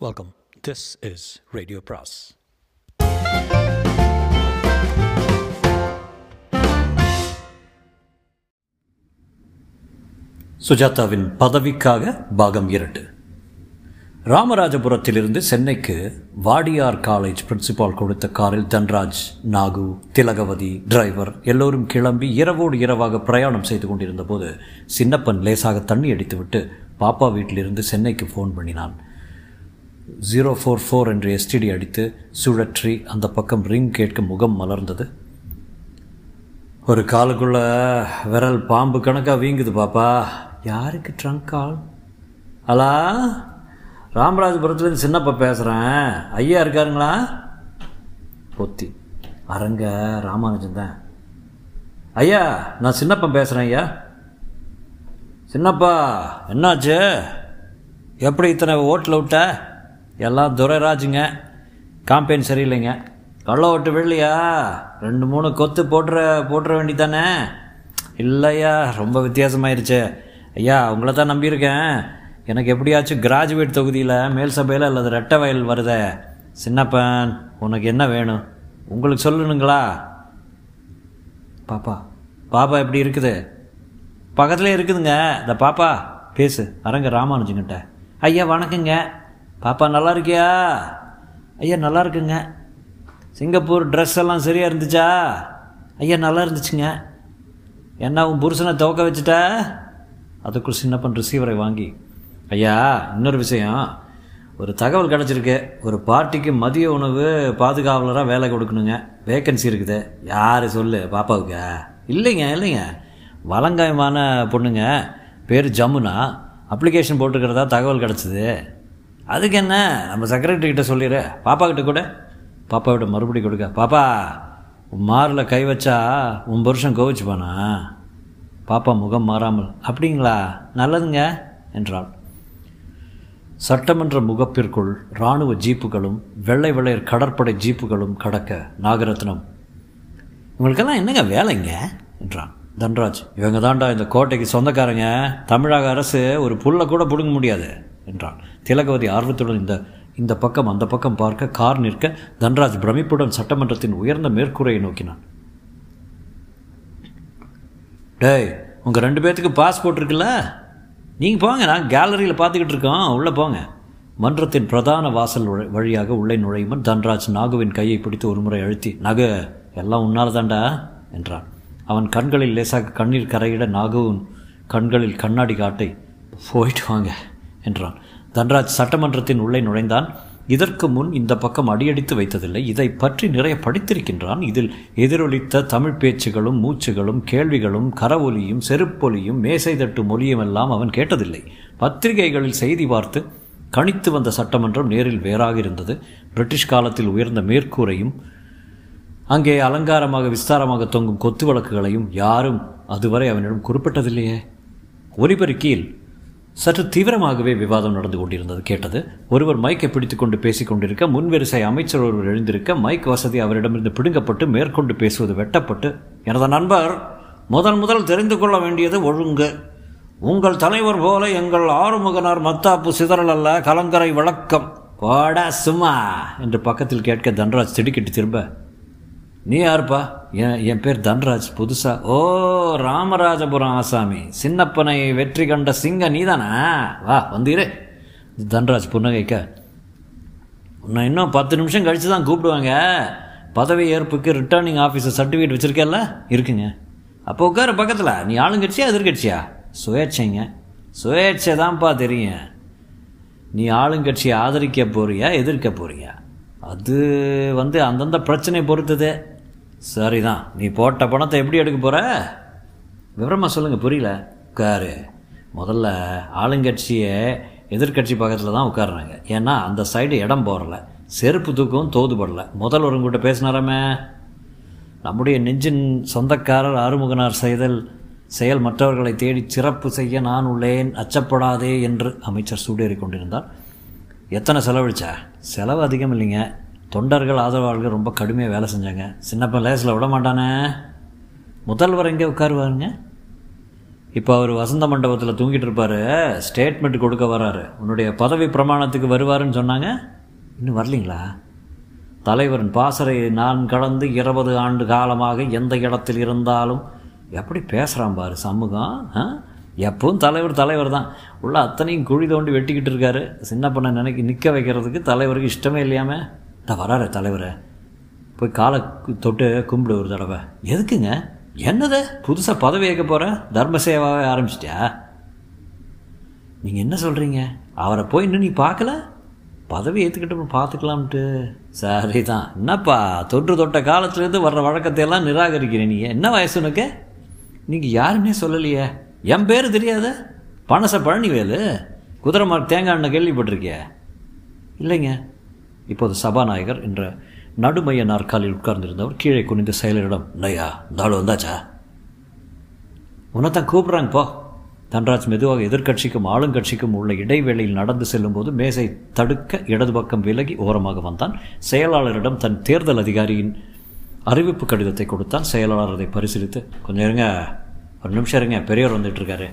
Welcome this is radio பிராஸ் சுஜாதாவின் பதவிக்காக பாகம் இரண்டு. ராமராஜபுரத்திலிருந்து சென்னைக்கு வாடியார் காலேஜ் பிரின்சிபால் கொடுத்த காரில் தன்ராஜ் நாகு திலகவதி டிரைவர் எல்லோரும் கிளம்பி இரவோடு இரவாக பிரயாணம் செய்து கொண்டிருந்த போது சின்னப்பன் லேசாக தண்ணி அடித்துவிட்டு பாப்பா வீட்டிலிருந்து சென்னைக்கு ஃபோன் பண்ணினான். ஜீரோ ஃபோர் ஃபோர் என்று எஸ்டிடி அடித்து சுழற்றி அந்த பக்கம் ரிங் கேட்க முகம் மலர்ந்தது. ஒரு காலுக்குள்ள விரல் பாம்பு கணக்காக வீங்குது பாப்பா. யாருக்கு ட்ரங்க் கால் அலா ராமராஜபுரத்துலேருந்து சின்னப்பா பேசுகிறேன் ஐயா இருக்காருங்களா? பொத்தி அரங்க ராமானுஜன் தான். ஐயா நான் சின்னப்பன் பேசுகிறேன் ஐயா. சின்னப்பா என்னாச்சு? எப்படி இத்தனை ஓட்டில் விட்ட? எல்லாம் துரைராஜுங்க. காம்பெயின் சரியில்லைங்க. கள்ள ஓட்டு வெள்ளையா ரெண்டு மூணு கொத்து போட்டுற போட்டுற வேண்டித்தானே இல்லையா? ரொம்ப வித்தியாசமாயிருச்சு. ஐயா உங்களை தான் நம்பியிருக்கேன். எனக்கு எப்படியாச்சும் கிராஜுவேட் தொகுதியில் மேல் சபையில் அல்லது ரெட்டை வயல் வருதே. சின்னப்பன் உனக்கு என்ன வேணும்? உங்களுக்கு சொல்லணுங்களா பாப்பா பாப்பா எப்படி இருக்குது? பக்கத்துலேயே இருக்குதுங்க. இந்த பாப்பா பேசு. அரங்க ராமானுஜங்கிட்ட. ஐயா வணக்கங்க. பாப்பா நல்லா இருக்கியா ஐயா நல்லா இருக்குங்க சிங்கப்பூர் ட்ரெஸ் எல்லாம் சரியாக இருந்துச்சா? ஐயா நல்லா இருந்துச்சுங்க என்ன உன் புருஷனை துவக்க வச்சுட்ட? அதுக்குள் சின்னப்பன் ரிசீவரை வாங்கி. ஐயா இன்னொரு விஷயம். ஒரு தகவல் கிடச்சிருக்கு. ஒரு பார்ட்டிக்கு மதிய உணவு பாதுகாவலராக வேலை கொடுக்கணுங்க. வேக்கன்சி இருக்குது. யார் சொல்லு பாப்பாவுக்கு? இல்லைங்க இல்லைங்க. வலங்காயமான பொண்ணுங்க. பேர் ஜமுனா. அப்ளிகேஷன் போட்டுக்கிறதா தகவல் கிடச்சிது. அதுக்கு என்ன நம்ம செக்ரட்டரி கிட்ட சொல்லிடு. பாப்பா கிட்ட கூட. பாப்பாவிட்ட மறுபடி கொடுக்க. பாப்பா உன் மாரில் கை வச்சா உன் புருஷன் கோவிச்சுப்பானா? பாப்பா முகம் மாறாமல் அப்படிங்களா? நல்லதுங்க என்றாள். சட்டமன்ற முகப்பிற்குள் இராணுவ ஜீப்புகளும் வெள்ளை வெள்ளையர் கடற்படை ஜீப்புகளும் கடக்க நாகரத்னம். இவங்களுக்கெல்லாம் என்னங்க வேலைங்க? என்றான். தன்ராஜ் இவங்க தாண்டா இந்த கோட்டைக்கு சொந்தக்காரங்க. தமிழக அரசு ஒரு புல்லை கூட பிடுங்க முடியாது என்றான். திலகவதி ஆர்வத்துடன் இந்த இந்த பக்கம் அந்த பக்கம் பார்க்க கார் நிற்க தன்ராஜ் பிரமிப்புடன் சட்டமன்றத்தின் உயர்ந்த மேற்கூரையை நோக்கினான். டேய் உங்கள் ரெண்டு பேர்த்துக்கு பாஸ்போர்ட் இருக்குல்ல? நீங்கள் போங்க நான் கேலரியில் பார்த்துக்கிட்டு இருக்கோம். உள்ளே போங்க. மன்றத்தின் பிரதான வாசல் வழியாக உள்ளே நுழையுமன் தன்ராஜ் நாகுவின் கையை பிடித்து ஒருமுறை அழுத்தி நகு எல்லாம் உன்னால் தாண்டா என்றான். அவன் கண்களில் லேசாக கண்ணீர் கரையிட நாகுவின் கண்களில் கண்ணாடி காட்டை போயிட்டு வாங்க என்றான். தன்ராஜ் சட்டமன்றத்தின் உள்ளே நுழைந்தான். இதற்கு முன் இந்த பக்கம் அடியடித்து வைத்ததில்லை. இதை பற்றி நிறைய படித்திருக்கின்றான். இதில் எதிரொலித்த தமிழ் பேச்சுகளும் மூச்சுகளும் கேள்விகளும் கரவொலியும் செருப்பொலியும் மேசை தட்டு மொழியும் எல்லாம் அவன் கேட்டதில்லை. பத்திரிகைகளில் செய்தி பார்த்து கணித்து வந்த சட்டமன்றம் நேரில் வேறாக இருந்தது. பிரிட்டிஷ் காலத்தில் உயர்ந்த மேற்கூரையும் அங்கே அலங்காரமாக விஸ்தாரமாக தொங்கும் கொத்து வழக்குகளையும் யாரும் அதுவரை அவனிடம் குறிப்பிட்டதில்லையே. ஒலிபெருக்கியில் சற்று தீவிரமாகவே விவாதம் நடந்து கொண்டிருந்தது கேட்டது. ஒருவர் மைக்கை பிடித்து கொண்டு பேசிக் கொண்டிருக்க முன்வரிசை அமைச்சர் ஒருவர் எழுந்திருக்க மைக் வசதி அவரிடமிருந்து பிடுங்கப்பட்டு மேற்கொண்டு பேசுவது வெட்டப்பட்டு எனது நண்பர் முதல் முதல் தெரிந்து கொள்ள வேண்டியது ஒழுங்கு. உங்கள் தலைவர் போல எங்கள் ஆறுமுகனார் மத்தாப்பு சிதறல் அல்ல கலங்கரை வழக்கம் போடா சும்மா என்று பக்கத்தில் கேட்க தன்ராஜ் திடுக்கிட்டு திரும்ப நீ யாருப்பா? என் என் பேர் தன்ராஜ் புதுசா. ஓ ராமராஜபுரம் ஆசாமி. சின்னப்பனை வெற்றி கண்ட சிங்க நீதானா? வா வந்தீரே. தன்ராஜ் புன்னகைக்க. உன்னை இன்னும் பத்து நிமிஷம் கழித்து தான் கூப்பிடுவாங்க. பதவி ஏற்புக்கு ரிட்டர்னிங் ஆஃபீஸர் சர்டிஃபிகேட் வச்சுருக்கேல்ல? இருக்குங்க. அப்போ உட்கார பக்கத்தில். நீ ஆளுங்கட்சியா எதிர்கட்சியா? சுயேட்சைங்க. சுயேட்சை தான்ப்பா தெரியும். நீ ஆளுங்கட்சியை ஆதரிக்க போறியா எதிர்க்க போறியா? அது வந்து அந்தந்த பிரச்சனை பொறுத்தது. சரிதான். நீ போட்ட பணத்தை எப்படி எடுக்க போகிற விவரமாக சொல்லுங்கள் புரியல. உட்காரு. முதல்ல ஆளுங்கட்சியை எதிர்கட்சி பக்கத்தில் தான் உட்காடுறாங்க ஏன்னா அந்த சைடு இடம் போடல. செருப்பு தூக்கம் தோதுபடல முதல்வருங்கிட்ட பேசினாராமே? நம்முடைய நெஞ்சின் சொந்தக்காரர் ஆறுமுகனார் செய்தல் செயல் மற்றவர்களை தேடி சிறப்பு செய்ய நான் உள்ளேன் அச்சப்படாதே என்று அமைச்சர் சூடேறி கொண்டிருந்தார். எத்தனை செலவழிச்சா? செலவு அதிகம் இல்லைங்க. தொண்டர்கள் ஆதரவாளர்கள் ரொம்ப கடுமையாக வேலை செஞ்சாங்க. சின்னப்பன் லேசில் விட மாட்டானே. முதல்வர் எங்கே உட்காருவாருங்க? இப்போ அவர் வசந்த மண்டபத்தில் தூங்கிட்டு இருப்பார். ஸ்டேட்மெண்ட் கொடுக்க வராரு. உன்னுடைய பதவி பிரமாணத்துக்கு வருவாருன்னு சொன்னாங்க. இன்னும் வரலீங்களா? தலைவரின் பாசறை நான் கடந்து இருபது ஆண்டு காலமாக எந்த இடத்தில் இருந்தாலும் எப்படி பேசுகிறான் பாரு சமூகம் ஆ? எப்பவும் தலைவர் தலைவர் தான். உள்ள அத்தனையும் குழி தோண்டி வெட்டிக்கிட்டு இருக்காரு. சின்ன நினைக்கி நினைக்க நிற்க வைக்கிறதுக்கு தலைவருக்கு இஷ்டமே இல்லையாமே? நான் வராரு தலைவரை. போய் காலை தொட்டு கும்பிடு ஒரு தடவை. எதுக்குங்க? என்னது? புதுசாக பதவி ஏற்க போகிற தர்ம சேவாவே ஆரம்பிச்சிட்டியா? நீங்கள் என்ன சொல்கிறீங்க அவரை போய் இன்னும் நீ பார்க்கல? பதவி ஏற்றுக்கிட்டு பார்த்துக்கலாம்ட்டு. சரி தான் என்னப்பா தொற்று தொட்ட காலத்துலேருந்து வர்ற வழக்கத்தை எல்லாம் நிராகரிக்கிறேன் நீ. என்ன வயசு உனக்கு? நீங்கள் யாருன்னே சொல்லலையே. என் பேர் தெரியாத. பனச பழனிவேலு. குதிரை மார்க் தேங்காய் எண்ணெய் கேள்விப்பட்டிருக்கிய. இல்லைங்க. இப்போது சபாநாயகர் என்ற நடுமைய நாற்காலில் உட்கார்ந்திருந்தவர் கீழே குனிந்த செயலரிடம் நையா தாள் வந்தாச்சா? உன்னைத்தான் கூப்பிட்றாங்க போ. தன்ராஜ் மெதுவாக எதிர்க்கட்சிக்கும் ஆளுங்கட்சிக்கும் உள்ள இடைவேளையில் நடந்து செல்லும்போது மேசை தடுக்க இடது பக்கம் விலகி ஓரமாக வந்தான். செயலாளரிடம் தன் தேர்தல் அதிகாரியின் அறிவிப்பு கடிதத்தை கொடுத்தான். செயலாளர் அதை பரிசீலித்து கொஞ்சம் இருங்க ஒரு நிமிஷம் இருங்க பெரியவர் வந்துட்டு இருக்காரு.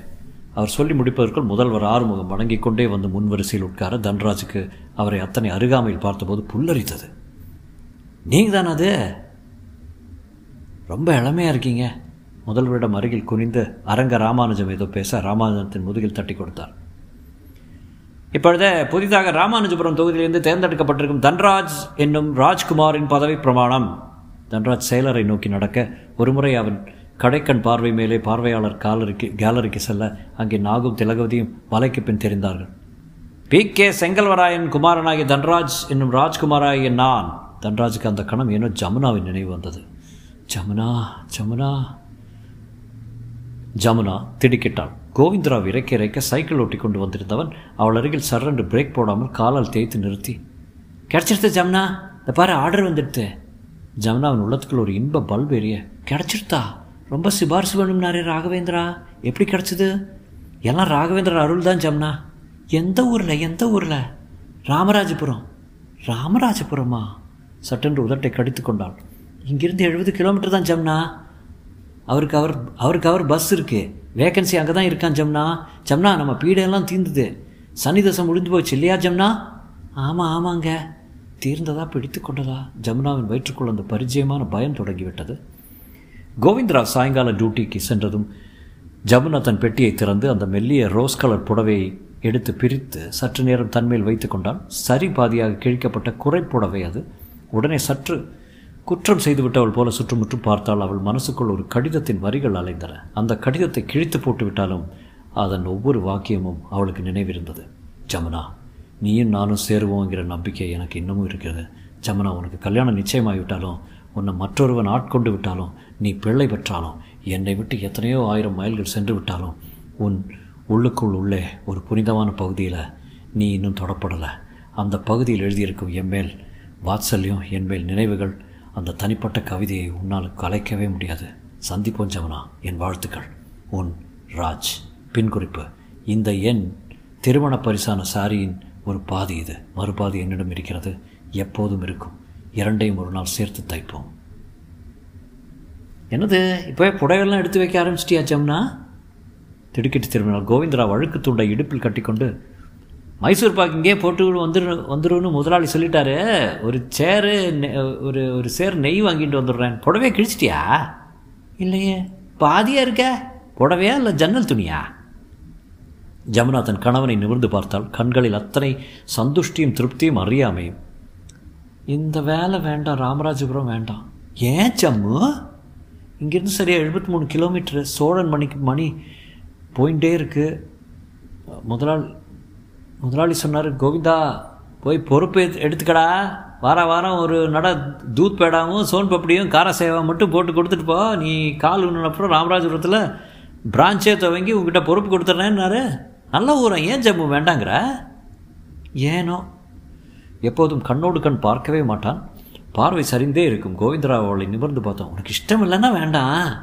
அவர் சொல்லி முடிப்பதற்குள் முதல்வர் ஆறுமுகம் வணங்கிக் கொண்டே வந்து முன்வரிசையில் உட்கார தன்ராஜுக்கு அவரை அத்தனை அருகாமையில் பார்த்தபோது புல்லரித்தது. நீங்கள் தானே அது? ரொம்ப இளமையாக இருக்கீங்க. முதல்வரிடம் அருகில் குனிந்து அரங்க ராமானுஜம் ஏதோ பேச ராமானுஜத்தின் முதுகில் தட்டி கொடுத்தார். இப்பொழுது புதிதாக ராமானுஜபுரம் தொகுதியிலிருந்து தேர்ந்தெடுக்கப்பட்டிருக்கும் தன்ராஜ் என்னும் ராஜ்குமாரின் பதவி பிரமாணம். தன்ராஜ் செயலரை நோக்கி நடக்க ஒருமுறை அவன் கடைக்கண் பார்வை மேலே பார்வையாளர் காலரிக்கு கேலரிக்கு செல்ல அங்கே நாகும் திலகவதியும் மலைக்கு பின் தெரிந்தார்கள். பி. கே. செங்கல்வராயன் குமாரனாகிய தன்ராஜ் என்னும் ராஜ்குமாராகிய நான் தன்ராஜுக்கு அந்த கணம் ஏனோ ஜமுனாவின் நினைவு வந்தது. ஜமுனா ஜமுனா. ஜமுனா திடுக்கிட்டாள். கோவிந்தரா இறக்க இறக்க சைக்கிள் ஓட்டி கொண்டு வந்திருந்தவன் அவள் அருகில் சர்ரென்று பிரேக் போடாமல் காலால் தேய்த்து நிறுத்தி கிடச்சிருத்து ஜமுனா இந்த பாரு ஆர்டர் வந்துடுத்து. ஜமுனாவின் உள்ளத்துக்குள் ஒரு இன்ப பல்ப் எரிய கிடச்சிருத்தா? ரொம்ப சிபாரிசு வேணும்னாரே ராகவேந்திரா. எப்படி கிடச்சிது? எல்லாம் ராகவேந்திரா அருள் தான் ஜம்னா. எந்த ஊரில் எந்த ஊரில்? ராமராஜபுரம். ராமராஜபுரமா? சட்டென்று உதட்டை கடித்து கொண்டாள். இங்கிருந்து எழுபது கிலோமீட்டர் தான் ஜம்னா. அவருக்கு அவர் அவருக்கு அவர் பஸ் இருக்கு. வேகன்சி அங்கே தான் இருக்கான் ஜம்னா. ஜம்னா நம்ம பீடையெல்லாம் தீர்ந்தது சனி தசை முடிஞ்சு போச்சு இல்லையா ஜம்னா? ஆமாம் ஆமாங்க. தீர்ந்ததா பிடித்து கொண்டதா? ஜமுனாவின் வயிற்றுக்குள் அந்த பரிச்சயமான பயம் தொடங்கிவிட்டது. கோவிந்தரா சாயங்கால டியூட்டிக்கு சென்றதும் ஜமுனா தன் பெட்டியை திறந்து அந்த மெல்லிய ரோஸ் கலர் புடவையை எடுத்து பிரித்து சற்று நேரம் தன்மேல் வைத்து கொண்டான். சரி பாதியாக கிழிக்கப்பட்ட குறைப்புடவை அது. உடனே சற்று குற்றம் செய்துவிட்டவள் போல சுற்றுமுற்றும் பார்த்தால் அவள் மனசுக்குள் ஒரு கடிதத்தின் வரிகள் அலைந்தன. அந்த கடிதத்தை கிழித்து போட்டுவிட்டாலும் அதன் ஒவ்வொரு வாக்கியமும் அவளுக்கு நினைவிருந்தது. ஜமுனா நீயும் நானும் சேருவோங்கிற நம்பிக்கை எனக்கு இன்னமும் இருக்கிறது. ஜமுனா உனக்கு கல்யாணம் நிச்சயமாகிவிட்டாலும் உன்னை மற்றொருவன் ஆட்கொண்டு விட்டாலும் நீ பிள்ளை பெற்றாலும் என்னை விட்டு எத்தனையோ ஆயிரம் மைல்கள் சென்று விட்டாலும் உன் உள்ளுக்குள் உள்ளே ஒரு புனிதமான பகுதியில் நீ இன்னும் தொடப்படலை. அந்த பகுதியில் எழுதியிருக்கும் என்மேல் வாத்சல்யம் என்மேல் நினைவுகள் அந்த தனிப்பட்ட கவிதையை உன்னால் கலைக்கவே முடியாது. சந்திப்போம் ஜமுனா என் வாழ்த்துக்கள். உன் ராஜ். பின்குறிப்பு. இந்த எண் திருமண பரிசான சாரியின் ஒரு பாதி இது. மறுபாதி என்னிடம் இருக்கிறது. எப்போதும் இருக்கும். இரண்டையும் ஒரு நாள் சேர்த்து தைப்போம். என்னது இப்போ புடவையெல்லாம் எடுத்து வைக்க ஆரம்பிச்சிட்டியா ஜம்னா? திடுக்கிட்டு திரும்பினார் கோவிந்தரா வழுக்கு துண்டை இடுப்பில் கட்டிக்கொண்டு மைசூர் பாக்கு இங்கே போட்டு வந்துரு வந்துருன்னு முதலாளி சொல்லிட்டாரு. ஒரு சேரு நெ- ஒரு ஒரு சேர் நெய் வாங்கிட்டு வந்துடுறேன். புடவையை கிழிச்சிட்டியா? இல்லையே. பாதியாக இருக்க? புடவையா இல்லை ஜன்னல் துணியா? ஜமுனா தன் கணவனை நிமிர்ந்து பார்த்தால் கண்களில் அத்தனை சந்துஷ்டியும் திருப்தியும் அறியாமையும். இந்த வேலை வேண்டாம் ராமராஜபுரம் வேண்டாம். ஏன் ஜம்மு? இங்கேருந்து சரியாக எழுபத்தி மூணு கிலோமீட்டரு சோழன் மணிக்கு மணி போயிட்டே இருக்குது முதலாளி முதலாளி சொன்னார் கோவிந்தா போய் பொறுப்பு எடுத்துக்கடா. வார வாரம் ஒரு நட தூத் பேடாவும் சோன் பப்படியும் கார சேவா மட்டும் போட்டு கொடுத்துட்டு போ. நீ கால் ஊனின அப்புறம் ராமராஜபுரத்தில் பிரான்ச்சே துவங்கி உங்ககிட்ட பொறுப்பு கொடுத்துட்றேன்னாரு நல்ல ஊரம் ஏன் ஜம்மு? வேண்டாங்கிற. ஏனோ. எப்போதும் கண்ணோடு கண் பார்க்கவே மாட்டான். பார்வை சரிந்தே இருக்கும். கோவிந்தராவ் அவளை நிமிர்ந்து பார்த்தோம். உனக்கு இஷ்டம் இல்லைன்னா வேண்டாம்.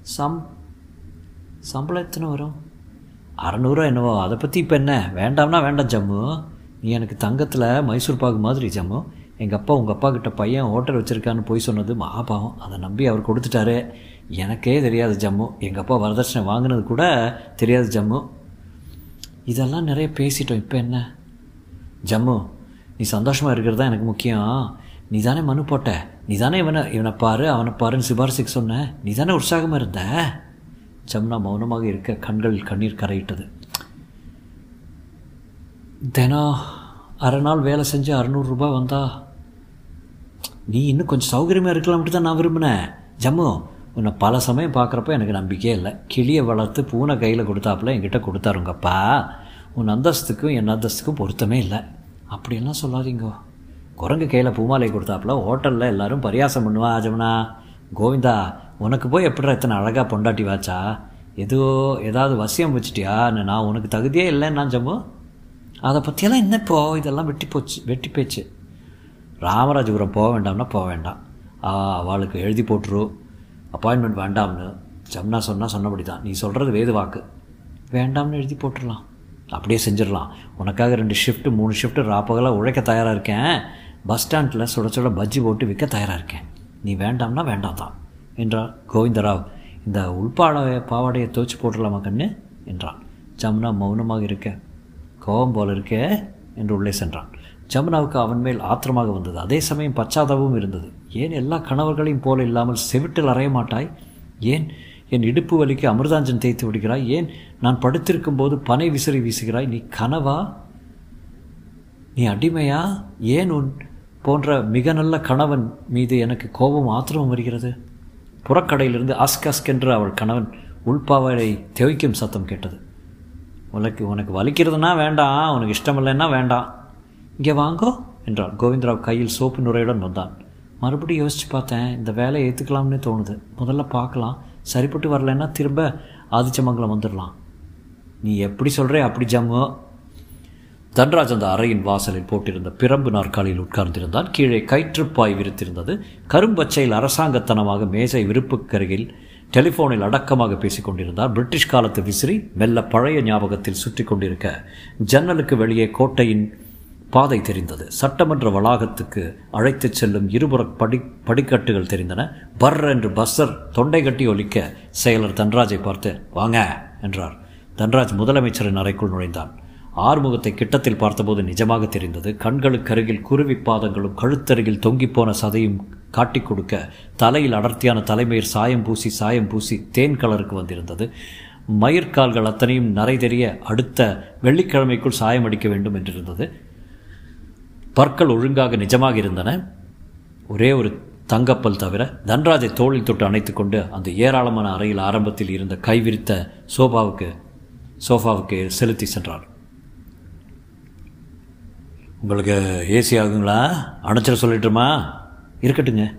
சம் சம்பளம் எத்தனை வரும்? அறநூறுவா என்னவோ. அதை பற்றி இப்போ என்ன? வேண்டாம்னா வேண்டாம் ஜம்மு. நீ எனக்கு தங்கத்தில் மைசூர் பாகு மாதிரி ஜம்மு. எங்கள் அப்பா உங்கள் அப்பா கிட்ட பையன் ஹோட்டல் வச்சுருக்கான்னு போய் சொன்னது மகாபாவம் அதை நம்பி அவர் கொடுத்துட்டாரு. எனக்கே தெரியாது ஜம்மு. எங்கள் அப்பா வரதட்சணை வாங்கினது கூட தெரியாது ஜம்மு. இதெல்லாம் நிறைய பேசிட்டோம். இப்போ என்ன? ஜம்மு நீ சந்தோஷமாக இருக்கிறது தான் எனக்கு முக்கியம். நீ தானே மனு போட்ட? நீ தானே இவனை இவனை பாரு அவனை பாருன்னு சிபாரிசுக்கு சொன்ன? நீ தானே உற்சாகமாக இருந்த? ஜமுனா மௌனமாக இருக்க கண்கள் கண்ணீர் கரையிட்டது. தினம் அரை நாள் வேலை செஞ்சு அறநூறுரூபா வந்தா நீ இன்னும் கொஞ்சம் சௌகரியமாக இருக்கலாம்ட்டு தான் நான் விரும்பினேன். ஜம்மு உன்னை பல சமயம் பார்க்குறப்ப எனக்கு நம்பிக்கையே இல்லை. கிளியை வளர்த்து பூனை கையில் கொடுத்தாப்புல என்கிட்ட கொடுத்தாருங்கப்பா. உன் அந்தஸ்துக்கும் என் அந்தஸ்துக்கும் பொருத்தமே இல்லை. அப்படியெல்லாம் சொல்லாதீங்கோ. குரங்கு கையில் பூமாலை கொடுத்தாப்புல ஹோட்டலில் எல்லாரும் பரியாசம் பண்ணுவா ஜமுனா கோவிந்தா உனக்கு போய் எப்படிடா இத்தனை அழகாக பொண்டாட்டி வாச்சா? ஏதோ ஏதாவது வசியம் வச்சிட்டியா நான் உனக்கு தகுதியே இல்லைன்னா ஜம்மு அதை பற்றியெல்லாம் என்ன இப்போ? இதெல்லாம் வெட்டி போச்சு வெட்டி போச்சு. ராமராஜபுரம் போக வேண்டாம்னா போக வேண்டாம். அவளுக்கு எழுதி போட்டுரு. அப்பாயின்மெண்ட் வேண்டாம்னு. ஜம்னா சொன்னால் சொன்னபடி தான் நீ சொல்கிறது வேது வாக்கு. வேண்டாம்னு எழுதி போட்டுடலாம் அப்படியே செஞ்சிடலாம். உனக்காக ரெண்டு ஷிஃப்ட்டு மூணு ஷிஃப்ட்டு ராப்பகலாக உழைக்க தயாராக இருக்கேன். பஸ் ஸ்டாண்டில் சுட சுட பஜ்ஜி போட்டு விற்க தயாராக இருக்கேன். நீ வேண்டாம்னா வேண்டாம் தான் என்றார் கோவிந்தராவ் இந்த உள்பாடைய பாவாடையை துவச்சி போட்டுடலாமா கண்ணு? என்றான். ஜமுனா மௌனமாக இருக்க. கோபம் போல இருக்கே என்று உள்ளே சென்றான். ஜமுனாவுக்கு அவன் மேல் ஆத்திரமாக வந்தது. அதே சமயம் பச்சாதாபமும் இருந்தது. ஏன் எல்லா கணவர்களையும் போல இல்லாமல் செவிட்டில் அறைய மாட்டாய்? ஏன் என் இடுப்பு வலிக்கு அமிர்தாஞ்சன் தேய்த்து விடுகிறாய்? ஏன் நான் படுத்திருக்கும் போது பனை விசிறி வீசுகிறாய்? நீ கனவா? நீ அடிமையா? ஏன் உன் போன்ற மிக நல்ல கணவன் மீது எனக்கு கோபம் ஆத்திரமும் வருகிறது. புறக்கடையிலிருந்து அஸ்க் அஸ்க் என்று அவள் கணவன் உள்பாவடை தெவிக்கும் சத்தம் கேட்டது. உனக்கு உனக்கு வலிக்கிறதுனா வேண்டாம் உனக்கு இஷ்டமில்லைன்னா வேண்டாம். இங்கே வாங்கோ என்றான் கோவிந்தராவ் கையில் சோப்பு நுரையுடன் வந்தான். மறுபடியும் யோசித்து பார்த்தேன் இந்த வேலையை ஏற்றுக்கலாம்னு தோணுது. முதல்ல பார்க்கலாம். சரிப்பட்டு வரலைன்னா திரும்ப ஆதிச்சமங்கலம் வந்துடலாம் நீ எப்படி சொல்கிறே அப்படி ஜம்மு தன்ராஜ் அந்த அறையின் வாசலில் போட்டிருந்த பிரம்பு நாற்காலியில் உட்கார்ந்திருந்தான். கீழே கயிற்றுப்பாய் விரித்திருந்தது. கரும்பச்சையில் அரசாங்கத்தனமாக மேசை விருப்புக்கருகில் டெலிஃபோனில் அடக்கமாக பேசிக் கொண்டிருந்தார். பிரிட்டிஷ் காலத்து விசிறி மெல்ல பழைய ஞாபகத்தில் சுற்றி கொண்டிருக்க ஜன்னலுக்கு வெளியே கோட்டையின் பாதை தெரிந்தது. சட்டமன்ற வளாகத்துக்கு அழைத்துச் செல்லும் இருபுற படி படிக்கட்டுகள் தெரிந்தன. பர் என்று பஸ்ஸர் தொண்டை கட்டி ஒலிக்க செயலர் தன்ராஜை பார்த்து வாங்க என்றார். தன்ராஜ் முதலமைச்சரின் அறைக்குள் நுழைந்தான். ஆறுமுகத்தை கிட்டத்தில் பார்த்தபோது நிஜமாக தெரிந்தது. கண்களுக்கு அருகில் குருவி பாதங்களும் கழுத்தருகில் தொங்கிப்போன சதையும் காட்டிக் கொடுக்க தலையில் அடர்த்தியான தலைமயிர் சாயம் பூசி சாயம் பூசி தேன் கலருக்கு வந்திருந்தது. மயிர்கால்கள் அத்தனையும் நரை தெரிய அடுத்த வெள்ளிக்கிழமைக்குள் சாயம் அடிக்க வேண்டும் என்றிருந்தது. பற்கள் ஒழுங்காக நிஜமாக இருந்தன. ஒரே ஒரு தங்கப்பல் தவிர தன்ராஜை தோளில் தொட்டு அணைத்து கொண்டு அந்த ஏராளமான அறையில் ஆரம்பத்தில் இருந்த கைவிரித்த சோபாவுக்கு சோஃபாவுக்கு செலுத்தி சென்றார். உங்களுக்கு ஏசி ஆகுங்களா? அணைச்சிட சொல்லிட்டுமா? இருக்கட்டுங்க.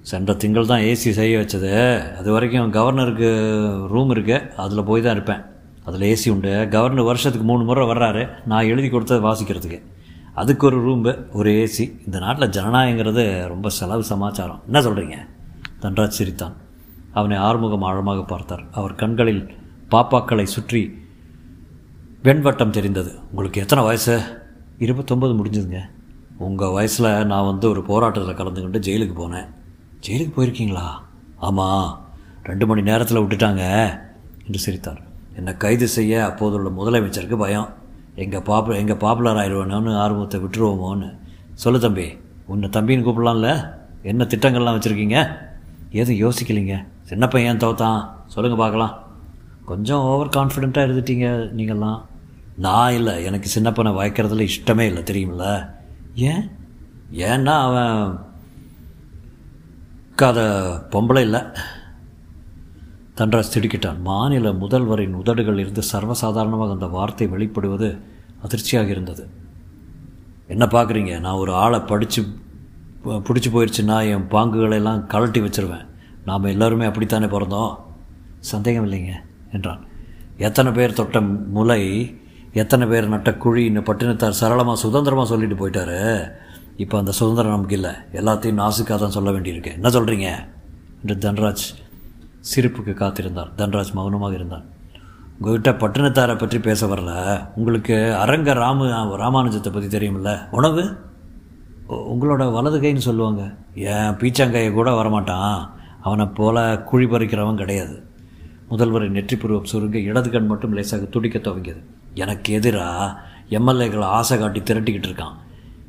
சென்ற திங்கள் தான் ஏசி செய்ய வச்சது. அது வரைக்கும் கவர்னருக்கு ரூம் இருக்குது அதில் போய் தான் இருப்பேன். அதில் ஏசி உண்டு. கவர்னர் வருஷத்துக்கு மூணு முறை வர்றாரு. நான் எழுதி கொடுத்தது வாசிக்கிறதுக்கு. அதுக்கு ஒரு ரூம்பு ஒரு ஏசி இந்த நாட்டில் ஜனநாயகங்கிறது ரொம்ப செலவு சமாச்சாரம். என்ன சொல்கிறீங்க தன்ராஜ் சிரித்தான். அவனை ஆறுமுகம் ஆழமாக பார்த்தார். அவர் கண்களில் பாப்பாக்களை சுற்றி வெண்வட்டம் தெரிந்தது. உங்களுக்கு எத்தனை வயசு? இருபத்தொம்பது முடிஞ்சதுங்க. உங்கள் வயசில் நான் வந்து ஒரு போராட்டத்தில் கலந்துக்கிட்டு ஜெயிலுக்கு போனேன். ஜெயிலுக்கு போயிருக்கீங்களா? ஆமாம் ரெண்டு மணி நேரத்தில் விட்டுட்டாங்க. என்று சிரித்தார். என்னை கைது செய்ய அப்போதுள்ள முதலமைச்சருக்கு பயம். எங்கள் பாப்பு எங்கள் பாப்புலர் ஆயிடுவானோன்னு ஆர்வத்தை விட்டுருவோமோன்னு. சொல்லு தம்பி உன்னை தம்பின்னு கூப்பிடலாம்ல? என்ன திட்டங்கள்லாம் வச்சுருக்கீங்க? எதுவும் யோசிக்கலைங்க. சின்ன பையன் தோத்தான். சொல்லுங்கள் பார்க்கலாம். கொஞ்சம் ஓவர் கான்ஃபிடெண்ட்டாக இருந்துட்டீங்க நீங்கள்லாம். நான் இல்லை. எனக்கு சின்னப்பனை வாய்க்கிறதுல இஷ்டமே இல்லை. தெரியுமில்ல ஏன்? ஏன்னா அவன் கதை பொம்பளை இல்லை. தன்ராஜ் திடுக்கிட்டான். மாநில முதல்வரின் உதடுகள் இருந்து சர்வசாதாரணமாக அந்த வார்த்தை வெளிப்படுவது அதிர்ச்சியாக இருந்தது. என்ன பார்க்குறீங்க நான் ஒரு ஆளை படித்து பிடிச்சி போயிடுச்சுன்னா என் பாங்குகளெல்லாம் கழட்டி வச்சுருவேன். நாம் எல்லோருமே அப்படித்தானே பிறந்தோம்? சந்தேகம் இல்லைங்க என்றான். எத்தனை பேர் தொட்ட முலை எத்தனை பேர் நட்ட குழின்னு பட்டினத்தார் சரளமாக சுதந்திரமாக சொல்லிட்டு போயிட்டாரு. இப்போ அந்த சுதந்திரம் நமக்கு இல்லை. எல்லாத்தையும் நாசுக்காக தான் சொல்ல வேண்டியிருக்கு. என்ன சொல்கிறீங்க என்று தன்ராஜ் சிரிப்புக்கு காத்திருந்தார். தன்ராஜ் மௌனமாக இருந்தான் உங்ககிட்ட பட்டினத்தாரை பற்றி பேச வரல. உங்களுக்கு அரங்க ராமு ராமானுஜத்தை பற்றி தெரியுமில்ல. உணவு? உங்களோட வலது கைன்னு சொல்லுவாங்க. ஏன் பீச்சாங்கையை கூட வரமாட்டான். அவனை போல குழி பறிக்கிறவன் கிடையாது. முதல்வரின் நெற்றி புருவம் சுருங்க இடது கண் மட்டும் லேசாக துடிக்க துவங்கியது. எனக்கு எதிராக எம்எல்ஏக்களை ஆசை காட்டி திரட்டிக்கிட்டு இருக்கான்.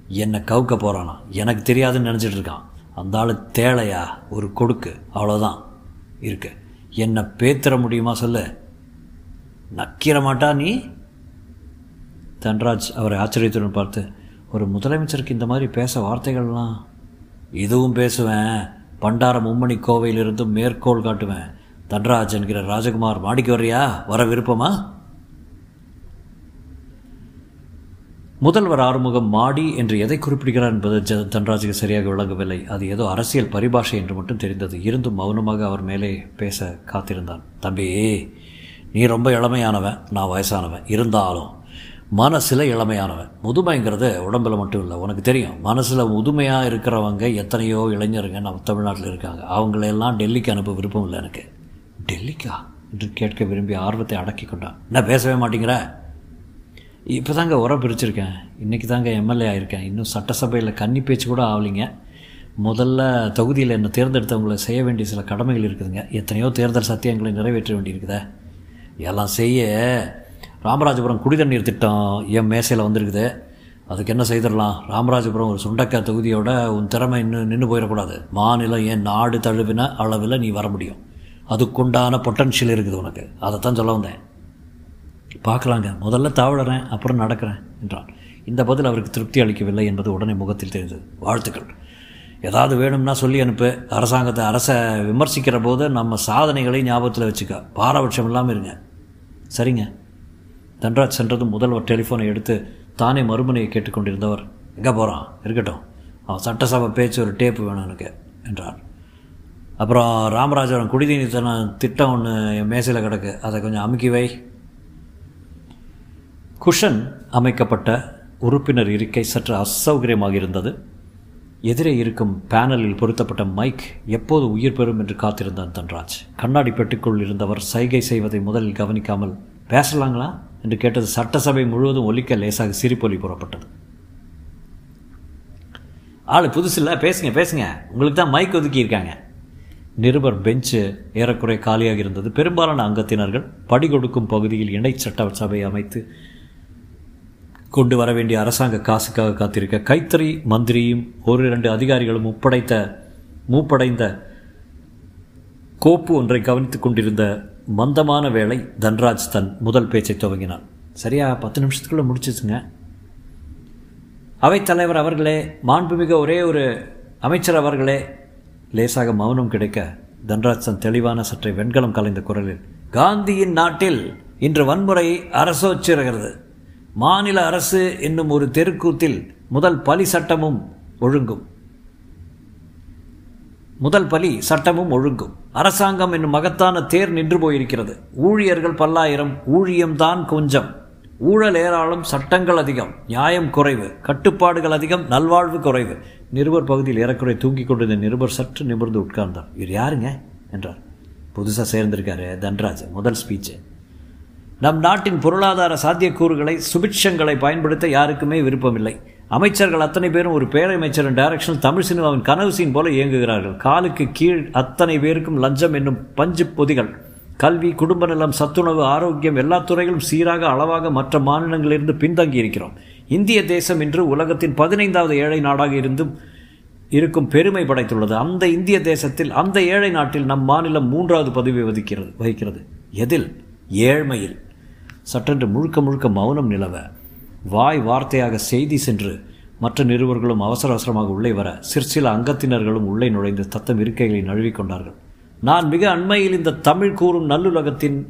என்னை கவுக்க போகிறானா எனக்கு தெரியாதுன்னு நினச்சிட்டு இருக்கான். அந்த ஆள் ஒரு கொடுக்கு. அவ்வளோதான் இருக்கு. என்னை பேத்துற முடியுமா சொல்லு. நக்கிற மாட்டா நீ? தன்ராஜ் அவரை ஆச்சரியத்துடன் பார்த்து ஒரு முதலமைச்சருக்கு இந்த மாதிரி பேச வார்த்தைகள்லாம் இதுவும் பேசுவேன். பண்டார மும்மணி கோவையிலிருந்து மேற்கோள் காட்டுவேன். தன்ராஜ் என்கிற ராஜகுமார் மாடிக்கு வர்றியா? வர விருப்பமா? முதல்வர் ஆறுமுகம் மாடி என்று எதை குறிப்பிடுகிறார் என்பது ஜ தன்ராஜுக்கு சரியாக விளங்கவில்லை. அது ஏதோ அரசியல் பரிபாஷை என்று மட்டும் தெரிந்தது. இருந்தும் மௌனமாக அவர் மேலே பேச காத்திருந்தான். தம்பி நீ ரொம்ப இளமையானவன். நான் வயசானவன். இருந்தாலும் மனசில் இளமையானவன். முதுமைங்கிறது உடம்பில் மட்டும் இல்லை. உனக்கு தெரியும் மனசில் முதுமையாக இருக்கிறவங்க எத்தனையோ இளைஞருங்க நம்ம தமிழ்நாட்டில் இருக்காங்க. அவங்களையெல்லாம் டெல்லிக்கு அனுப்ப விருப்பம் இல்லை எனக்கு. டெல்லிக்கா? என்று கேட்க விரும்பி ஆர்வத்தை அடக்கி கொண்டான். என்ன பேசவே மாட்டேங்கிற? இப்போ தாங்க உரம் பிரிச்சிருக்கேன் இன்றைக்கி தாங்க எம்எல்ஏ ஆயிருக்கேன். இன்னும் சட்டசபையில் கன்னி பேச்சு கூட ஆகலைங்க முதல்ல தொகுதியில் என்னை தேர்ந்தெடுத்தவங்களை செய்ய வேண்டிய சில கடமைகள் இருக்குதுங்க. எத்தனையோ தேர்தல் சத்தியங்களை நிறைவேற்ற வேண்டியிருக்குதே. எல்லாம் செய்ய ராமராஜபுரம் குடிதண்ணீர் திட்டம் என் மேசையில் வந்திருக்குது? அதுக்கு என்ன செய்திடலாம்? ராமராஜபுரம் ஒரு சுண்டக்காய் தொகுதியோட உன் திறமை இன்னும் நின்று போயிடக்கூடாது. மாநிலம் ஏன் நாடு தழுவின அளவில் நீ வர முடியும். அதுக்குண்டான பொட்டன்ஷியல் இருக்குது உனக்கு. அதைத்தான் சொல்ல வந்தேன். பார்க்கலாங்க. முதல்ல தாவழறேன் அப்புறம் நடக்கிறேன் என்றான். இந்த பதில் அவருக்கு திருப்தி அளிக்கவில்லை என்பது உடனே முகத்தில் தெரிந்தது. வாழ்த்துக்கள். ஏதாவது வேணும்னா சொல்லி அனுப்பு. அரசாங்கத்தை அரசை விமர்சிக்கிற போது நம்ம சாதனைகளை ஞாபகத்தில் வச்சுக்க. பாரபட்சம் இல்லாமல் இருங்க. சரிங்க. தன்ராஜ் சென்றதும் முதல்வர் டெலிஃபோனை எடுத்து தானே மறுமனையை கேட்டுக்கொண்டிருந்தவர். எங்கே போகிறான் இருக்கட்டும். அவன் சட்டசபை பேச்சு ஒரு டேப்பு வேணும் எனக்கு என்றார். அப்புறம் ராமராஜபுரம் குடிநீர் திட்டம் ஒன்று என் மேசையில் கிடக்கு. அதை கொஞ்சம் அமுக்கி வை. குஷன் அமைக்கப்பட்ட உறுப்பினர் இருக்கை சற்று அசௌகரியமாக இருந்தது எதிரே இருக்கும் பேனலில் பொருத்தப்பட்ட மைக் எப்போது உயிர் பெறும் என்று காத்திருந்தான் தன்ராஜ். கண்ணாடி பெட்டிக்குள் இருந்தவர் சைகை செய்வதை முதலில் கவனிக்காமல் பேசலாங்களா? என்று கேட்டது சட்டசபை முழுவதும் ஒலிக்க லேசாக சிரிப்பொலி புறப்பட்டது. ஆள் புதுசில்ல பேசுங்க பேசுங்க. உங்களுக்கு தான் மைக் ஒதுக்கியிருக்காங்க நிருபர் பெஞ்சு ஏறக்குறை காலியாக இருந்தது பெரும்பாலான அங்கத்தினர்கள் படி கொடுக்கும் பகுதியில் இணை சட்ட சபை அமைத்து கொண்டு வர வேண்டிய அரசாங்க காசுக்காக காத்திருக்க கைத்தறி மந்திரியும் ஒரு இரண்டு அதிகாரிகளும் முப்படைத்த மூப்படைந்த கோப்பு ஒன்றை கவனித்துக் கொண்டிருந்த மந்தமான வேளை தன்ராஜ் தன் முதல் பேச்சை துவங்கினான். சரியா பத்து நிமிஷத்துக்குள்ள முடிச்சிச்சுங்க. அவைத்தலைவர் அவர்களே மாண்புமிகு ஒரே ஒரு அமைச்சர் அவர்களே லேசாக மௌனம் கிடைக்க தன்ராஜ் தன் தெளிவான சற்றை வெண்கலம் கலைந்த குரலில் காந்தியின் நாட்டில் இன்று வன்முறை அரசோச்சுகிறது மாநில அரசு என்னும் ஒரு தெருக்கூத்தில் முதல் பலி சட்டமும் ஒழுங்கும். முதல் பலி சட்டமும் ஒழுங்கும். அரசாங்கம் என்னும் மகத்தான தேர் நின்று போயிருக்கிறது. ஊழியர்கள் பல்லாயிரம் ஊழியம்தான் கொஞ்சம். ஊழல் ஏராளம் சட்டங்கள் அதிகம். நியாயம் குறைவு. கட்டுப்பாடுகள் அதிகம் நல்வாழ்வு குறைவு. நிருபர் பகுதியில் ஏறக்குறை தூங்கிக் கொண்டிருந்த நிருபர் சற்று நிமிர்ந்து உட்கார்ந்தார் இவர் யாருங்க? என்றார். புதுசாக சேர்ந்திருக்காரு தன்ராஜ் முதல் ஸ்பீச்சு நம் நாட்டின் பொருளாதார சாத்தியக்கூறுகளை சுபிட்சங்களை பயன்படுத்த யாருக்குமே விருப்பமில்லை. அமைச்சர்கள் அத்தனை பேரும் ஒரு பேரமைச்சரின் டைரக்ஷனில் தமிழ் சினிமாவின் கனவு சீன் போல இயங்குகிறார்கள். காலுக்கு கீழ் அத்தனை பேருக்கும் லஞ்சம் என்னும் பஞ்சு பொதிகள். கல்வி குடும்ப நலம் சத்துணவு ஆரோக்கியம் எல்லா துறைகளும் சீராக அளவாக மற்ற மாநிலங்களிலிருந்து பின்தங்கி இருக்கிறோம் இந்திய தேசம் இன்று உலகத்தின் பதினைந்தாவது ஏழை நாடாக இருந்தும் இருக்கும் பெருமை படைத்துள்ளது. அந்த இந்திய தேசத்தில் அந்த ஏழை நாட்டில் நம் மாநிலம் மூன்றாவது பதவி வகிக்கிறது வகிக்கிறது. எதில்? ஏழ்மையில். சற்றென்று முழுக்க முழுக்க மௌனம் நிலவ வாய் வார்த்தையாக செய்தி சென்று மற்ற நிருபர்களும் அவசர அவசரமாக உள்ளே வர சிற்சில அங்கத்தினர்களும் உள்ளே நுழைந்து தத்தம் இருக்கைகளை நழுவிக் கொண்டார்கள். நான் மிக அண்மையில் இந்த தமிழ் கூறும் நல்லுலகத்தின்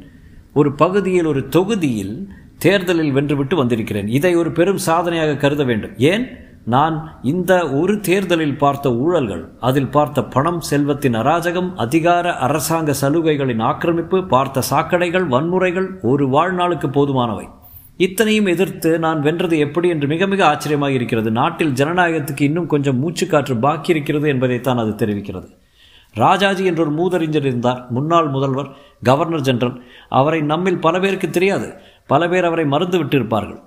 ஒரு பகுதியில் ஒரு தொகுதியில் தேர்தலில் வென்றுவிட்டு வந்திருக்கிறேன். இதை ஒரு பெரும் சாதனையாக கருத வேண்டும். ஏன்? நான் இந்த ஒரு தேர்தலில் பார்த்த ஊழல்கள் அதில் பார்த்த பணம் செல்வத்தின் அராஜகம் அதிகார அரசாங்க சலுகைகளின் ஆக்கிரமிப்பு பார்த்த சாக்கடைகள் வன்முறைகள் ஒரு வாழ்நாளுக்கு போதுமானவை. இத்தனையும் எதிர்த்து நான் வென்றது எப்படி என்று மிக மிக ஆச்சரியமாக இருக்கிறது. நாட்டில் ஜனநாயகத்துக்கு இன்னும் கொஞ்சம் மூச்சுக்காற்று பாக்கி இருக்கிறது என்பதைத்தான் அது தெரிவிக்கிறது. ராஜாஜி என்ற ஒரு மூதறிஞர் இருந்தார். முன்னாள் முதல்வர் கவர்னர் ஜெனரல். அவரை நம்மில் பல பேருக்கு தெரியாது. பல பேர் அவரை மறந்து விட்டிருப்பார்கள்.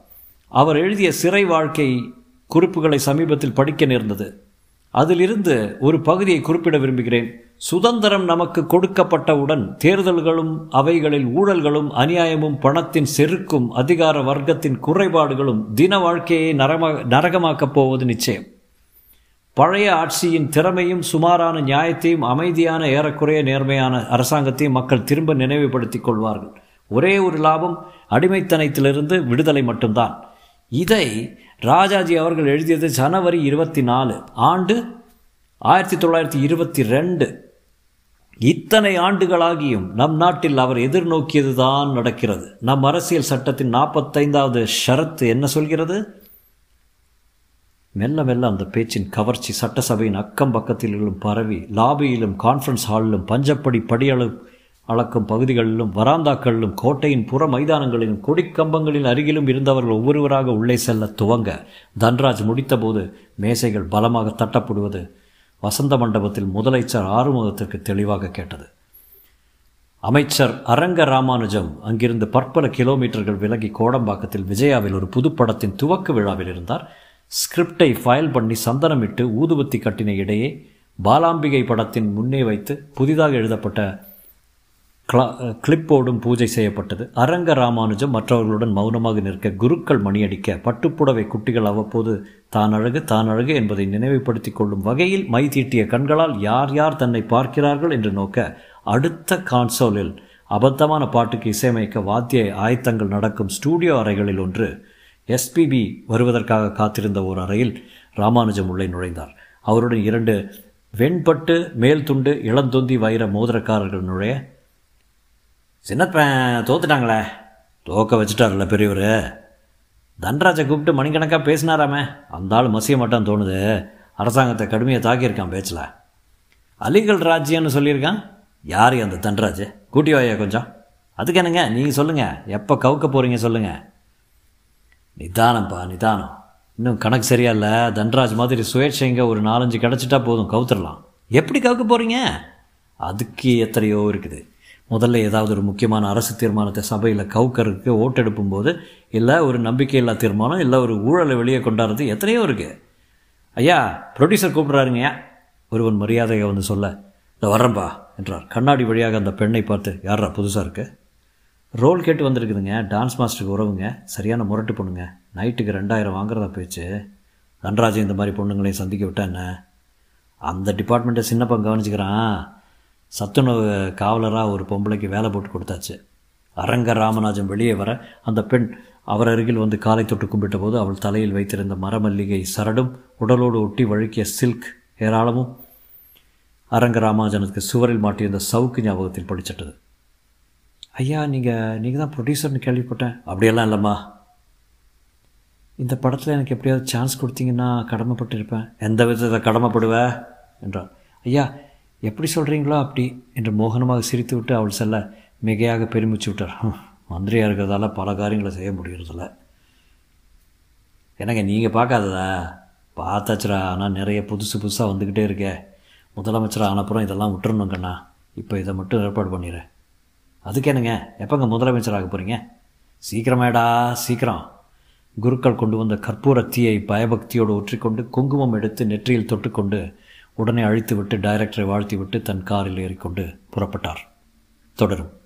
அவர் எழுதிய சிறை வாழ்க்கை குறிப்புகளை சமீபத்தில் படிக்க நேர்ந்தது. அதிலிருந்து ஒரு பகுதியை குறிப்பிட விரும்புகிறேன். சுதந்திரம் நமக்கு கொடுக்கப்பட்டவுடன் தேர்தல்களும் அவைகளில் ஊழல்களும் அநியாயமும் பணத்தின் செருக்கும் அதிகார வர்க்கத்தின் குறைபாடுகளும் தின வாழ்க்கையை நரமா நரகமாக்கப் போவது நிச்சயம். பழைய ஆட்சியின் திறமையும் சுமாரான நியாயத்தையும் அமைதியான ஏறக்குறைய நேர்மையான அரசாங்கத்தையும் மக்கள் திரும்ப நினைவுபடுத்திக் கொள்வார்கள். ஒரே ஒரு லாபம் அடிமைத்தனத்திலிருந்து விடுதலை மட்டும்தான். இதை ராஜாஜி அவர்கள் எழுதியது ஜனவரி இருபத்தி நாலு ஆண்டு ஆயிரத்தி தொள்ளாயிரத்தி இருபத்தி ரெண்டு. இத்தனை ஆண்டுகளாகியும் நம் நாட்டில் அவர் எதிர்நோக்கியது தான் நடக்கிறது. நம் அரசியல் சட்டத்தின் நாற்பத்தைந்தாவது ஷரத்து என்ன சொல்கிறது? மெல்ல மெல்ல அந்த பேச்சின் கவர்ச்சி சட்டசபையின் அக்கம் பக்கத்திலும் பரவி லாபியிலும் கான்ஃபரன்ஸ் ஹாலிலும் பஞ்சப்படி படியளவு அளக்கும் பகுதிகளிலும் வராந்தாக்களிலும் கோட்டையின் புற மைதானங்களிலும் கொடிக்கம்பங்களின் அருகிலும் இருந்தவர்கள் ஒவ்வொருவராக உள்ளே செல்ல துவங்க தன்ராஜ் முடித்தபோது மேசைகள் பலமாக தட்டப்படுவது வசந்த மண்டபத்தில் முதலமைச்சர் ஆறுமுகத்திற்கு தெளிவாக கேட்டது. அமைச்சர் அரங்க ராமானுஜம் அங்கிருந்து பற்பல கிலோமீட்டர்கள் விலகி கோடம்பாக்கத்தில் விஜயாவில் ஒரு புதுப்படத்தின் துவக்க விழாவில் இருந்தார். ஸ்கிரிப்டை ஃபைல் பண்ணி சந்தனமிட்டு ஊதுபத்தி கட்டின இடையே பாலாம்பிகை படத்தின் முன்னே வைத்து புதிதாக எழுதப்பட்ட கிளா கிளிப்போடும் பூஜை செய்யப்பட்டது. அரங்க ராமானுஜம் மற்றவர்களுடன் மௌனமாக நிற்க குருக்கள் மணியடிக்க பட்டுப்புடவை குட்டிகள் அவ்வப்போது தான் அழகு தான் அழகு என்பதை நினைவுபடுத்திக் கொள்ளும் வகையில் மை தீட்டிய கண்களால் யார் யார் தன்னை பார்க்கிறார்கள் என்று நோக்க அடுத்த கான்சோலில் அபத்தமான பாட்டுக்கு இசையமைக்க வாத்திய ஆயத்தங்கள் நடக்கும் ஸ்டூடியோ அறைகளில் ஒன்று எஸ்பிபி வருவதற்காக காத்திருந்த ஒரு அறையில் ராமானுஜம் உள்ளே நுழைந்தார். அவருடன் இரண்டு வெண்பட்டு மேல் துண்டு இளந்தொந்தி வைர மோதிரக்காரர்கள் நுழைய சின்னப்பன் தோத்துட்டாங்களே. தோக்க வச்சுட்டார்ல பெரியவர். தன்ராஜை கூப்பிட்டு மணிக்கணக்காக பேசினாராமே. அந்த ஆள் மசிய மாட்டான் தோணுது. அரசாங்கத்தை கடுமையாக தாக்கியிருக்கான் பேச்சில். அலிகள் ராஜ்யம்னு சொல்லியிருக்கான். யார் அந்த தன்ராஜ்? கூட்டி வாயா கொஞ்சம். அதுக்கு என்னங்க? நீங்கள் சொல்லுங்கள் எப்போ கவுக்க போகிறீங்க சொல்லுங்கள் நிதானம்ப்பா நிதானம். இன்னும் கணக்கு சரியா இல்லை. தன்ராஜ் மாதிரி சுயேட்சைங்க ஒரு நாலஞ்சு கிடச்சிட்டா போதும். கவுத்துடலாம். எப்படி கவுக்க போகிறீங்க அதுக்கு எத்தனையோ இருக்குது. முதல்ல ஏதாவது ஒரு முக்கியமான அரசு தீர்மானத்தை சபையில் கவுக்கருக்கு ஓட்டெடுப்பும் போது இல்லை ஒரு நம்பிக்கையில்லா தீர்மானம் இல்லை ஒரு ஊழலை வெளியே கொண்டாடுறது எத்தனையோ இருக்குது ஐயா ப்ரொடியூசர் கூப்பிட்றாருங்க ஒருவன் மரியாதையை வந்து சொல்ல இந்த வர்றேன்பா என்றார். கண்ணாடி வழியாக அந்த பெண்ணை பார்த்து யாரா புதுசாக இருக்கு? ரோல் கேட்டு வந்திருக்குதுங்க. டான்ஸ் மாஸ்டருக்கு உறவுங்க. சரியான முரட்டு பொண்ணுங்க. நைட்டுக்கு ரெண்டாயிரம் வாங்குறதா போயிடுச்சு. தன்ராஜ் இந்த மாதிரி பொண்ணுங்களையும் சந்திக்க விட்டா என்ன? அந்த டிபார்ட்மெண்ட்டை சின்னப்பன் கவனிச்சுக்கிறான். சத்துணவு காவலராக ஒரு பொம்பளைக்கு வேலை போட்டு கொடுத்தாச்சு. அரங்க ராமராஜன் வெளியே வர அந்த பெண் அவர் அருகில் வந்து காலை தொட்டு கும்பிட்ட போது அவள் தலையில் வைத்திருந்த மரமல்லிகை சரடும் உடலோடு ஒட்டி வழுக்கிய சில்க் ஏராளமும் அரங்க ராமாஜனுக்கு சுவரில் மாட்டியிருந்த சவுக்கு ஞாபகத்தில் படிச்சிட்டது. ஐயா நீங்கள் நீங்கள் தான் ப்ரொடியூசர்னு கேள்விப்பட்டேன். அப்படியெல்லாம் இல்லைம்மா. இந்த படத்தில் எனக்கு எப்படியாவது சான்ஸ் கொடுத்தீங்கன்னா கடமைப்பட்டிருப்பேன். எந்த விதத்தில் கடமைப்படுவேன் என்றார் ஐயா எப்படி சொல்கிறீங்களோ அப்படி என்று மோகனமாக சிரித்துவிட்டு அவள் செல்ல மிகையாக பெருமிச்சு விட்டார் மந்திரியாக இருக்கிறதால பல காரியங்களை செய்ய முடியறதில்ல. என்னங்க நீங்கள் பார்க்காததா? பார்த்தாச்சுரா ஆனால் நிறைய புதுசு புதுசாக வந்துக்கிட்டே இருக்கே. முதலமைச்சர் ஆனப்புறம் இதெல்லாம் விட்டுறணும் கண்ணா. இப்போ இதை மட்டும் ஏற்பாடு பண்ணிடுறேன் அதுக்கு என்னங்க? எப்போங்க முதலமைச்சர் ஆக போகிறீங்க சீக்கிரமேடா சீக்கிரம். குருக்கள் கொண்டு வந்த கற்பூர தீயை பயபக்தியோடு ஒற்றிக்கொண்டு குங்குமம் எடுத்து நெற்றியில் தொட்டுக்கொண்டு உடனே அழித்துவிட்டு டைரக்டரை வாழ்த்திவிட்டு தன் காரில் ஏறிக்கொண்டு புறப்பட்டார். தொடரும்.